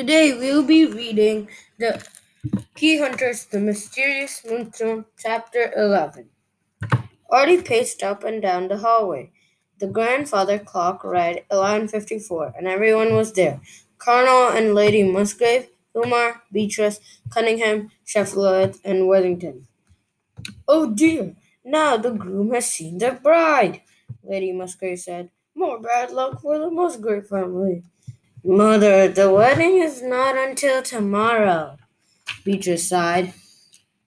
Today we'll be reading The Key Hunters, The Mysterious Moonstone, Chapter 11. Artie paced up and down the hallway. The grandfather clock read 11.54, and everyone was there. Colonel and Lady Musgrave, Kumar, Beatrice, Cunningham, Sheffield, and Worthington. Oh dear, now the groom has seen the bride, Lady Musgrave said. More bad luck for the Musgrave family. Mother, the wedding is not until tomorrow. Beatrice sighed.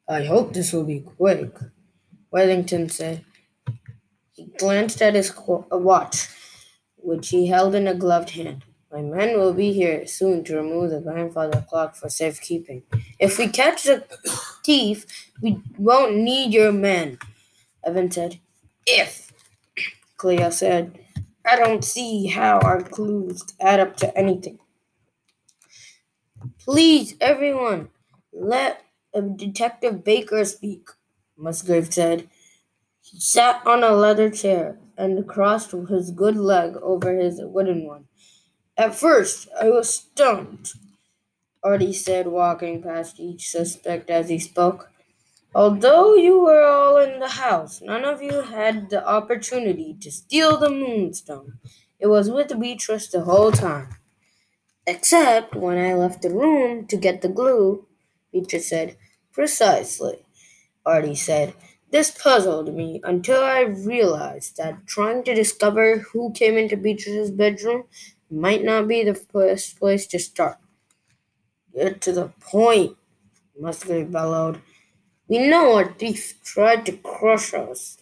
I hope this will be quick, Worthington said. He glanced at his watch, which he held in a gloved hand. My men will be here soon to remove the grandfather clock for safekeeping. If we catch the thief, we won't need your men, Evan said. If, Cleo said. I don't see how our clues add up to anything. Please, everyone, let Detective Baker speak, Musgrave said. He sat on a leather chair and crossed his good leg over his wooden one. At first, I was stunned, Artie said, walking past each suspect as he spoke. Although you were all in the house, none of you had the opportunity to steal the moonstone. It was with Beatrice the whole time. Except when I left the room to get the glue, Beatrice said. Precisely, Artie said. This puzzled me until I realized that trying to discover who came into Beatrice's bedroom might not be the first place to start. Get to the point, Musgrave bellowed. We know our thief tried to crush us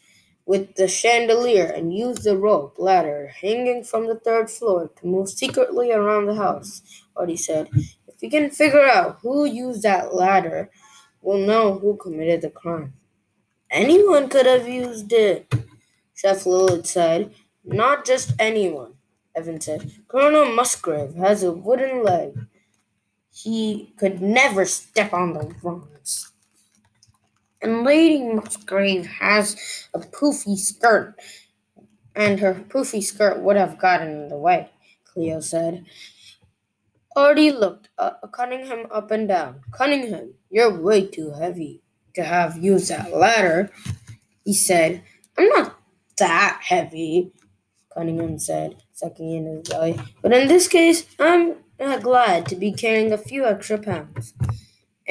with the chandelier and used the rope ladder hanging from the third floor to move secretly around the house, Artie said. If we can figure out who used that ladder, we'll know who committed the crime. Anyone could have used it, Chef Lillard said. Not just anyone, Evan said. Colonel Musgrave has a wooden leg. He could never step on the rungs. And Lady Musgrave has a poofy skirt, and her poofy skirt would have gotten in the way, Cleo said. Artie looked uh, Cunningham up and down. Cunningham, you're way too heavy to have used that ladder, he said. I'm not that heavy, Cunningham said, sucking in his belly. But in this case, I'm glad to be carrying a few extra pounds.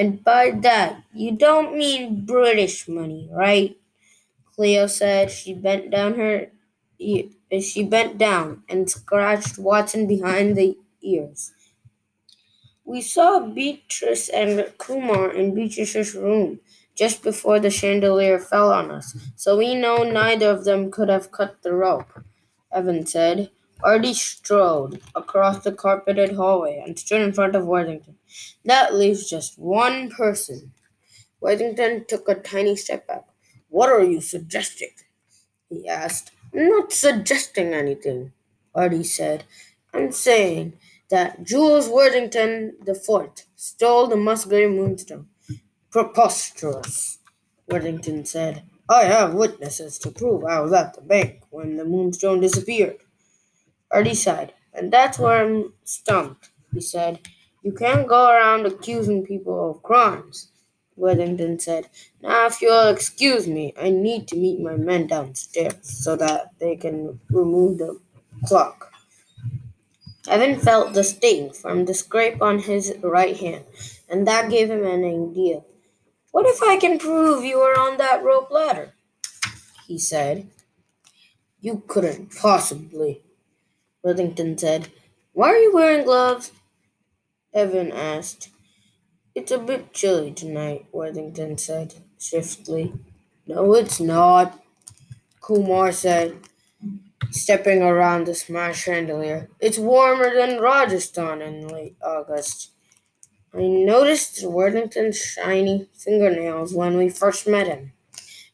And by that, you don't mean British money, right? Cleo said. She bent down her she bent down and scratched Watson behind the ears. We saw Beatrice and Kumar in Beatrice's room just before the chandelier fell on us, so we know neither of them could have cut the rope, Evan said. Artie strode across the carpeted hallway and stood in front of Worthington. That leaves just one person. Worthington took a tiny step back. What are you suggesting? he asked. Not suggesting anything, Artie said. I'm saying that Jules Worthington Fourth stole the Musgrave Moonstone. Preposterous, Worthington said. I have witnesses to prove I was at the bank when the moonstone disappeared. Artie sighed. And that's where I'm stumped, he said. You can't go around accusing people of crimes, Worthington said. Now, if you'll excuse me, I need to meet my men downstairs so that they can remove the clock. Evan felt the sting from the scrape on his right hand, and that gave him an idea. What if I can prove you were on that rope ladder? he said. You couldn't possibly, Worthington said. Why are you wearing gloves? Evan asked. It's a bit chilly tonight, Worthington said swiftly. No, it's not, Kumar said, stepping around the smashed chandelier. It's warmer than Rajasthan in late August. I noticed Worthington's shiny fingernails when we first met him,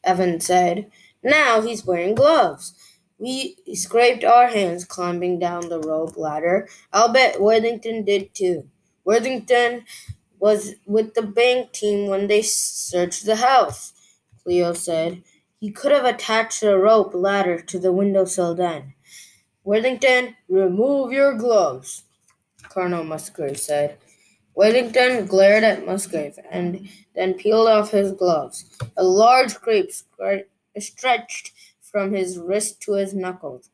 Evan said. Now he's wearing gloves. We scraped our hands climbing down the rope ladder. I'll bet Worthington did too. Worthington was with the bank team when they searched the house, Cleo said. He could have attached a rope ladder to the windowsill then. Worthington, remove your gloves, Colonel Musgrave said. Worthington glared at Musgrave and then peeled off his gloves. A large grape stretched from his wrist to his knuckles.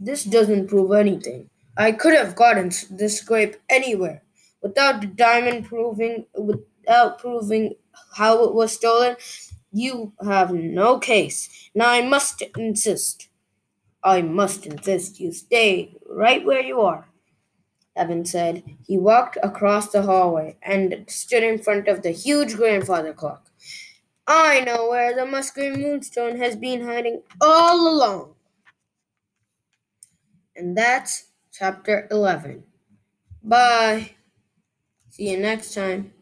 This doesn't prove anything. I could have gotten this grape anywhere without the diamond proving without proving how it was stolen. You have no case. Now I must insist. I must insist you stay right where you are. Evan said. He walked across the hallway and stood in front of the huge grandfather clock. I know where the Musgrave Moonstone has been hiding all along. And that's chapter 11. Bye. See you next time.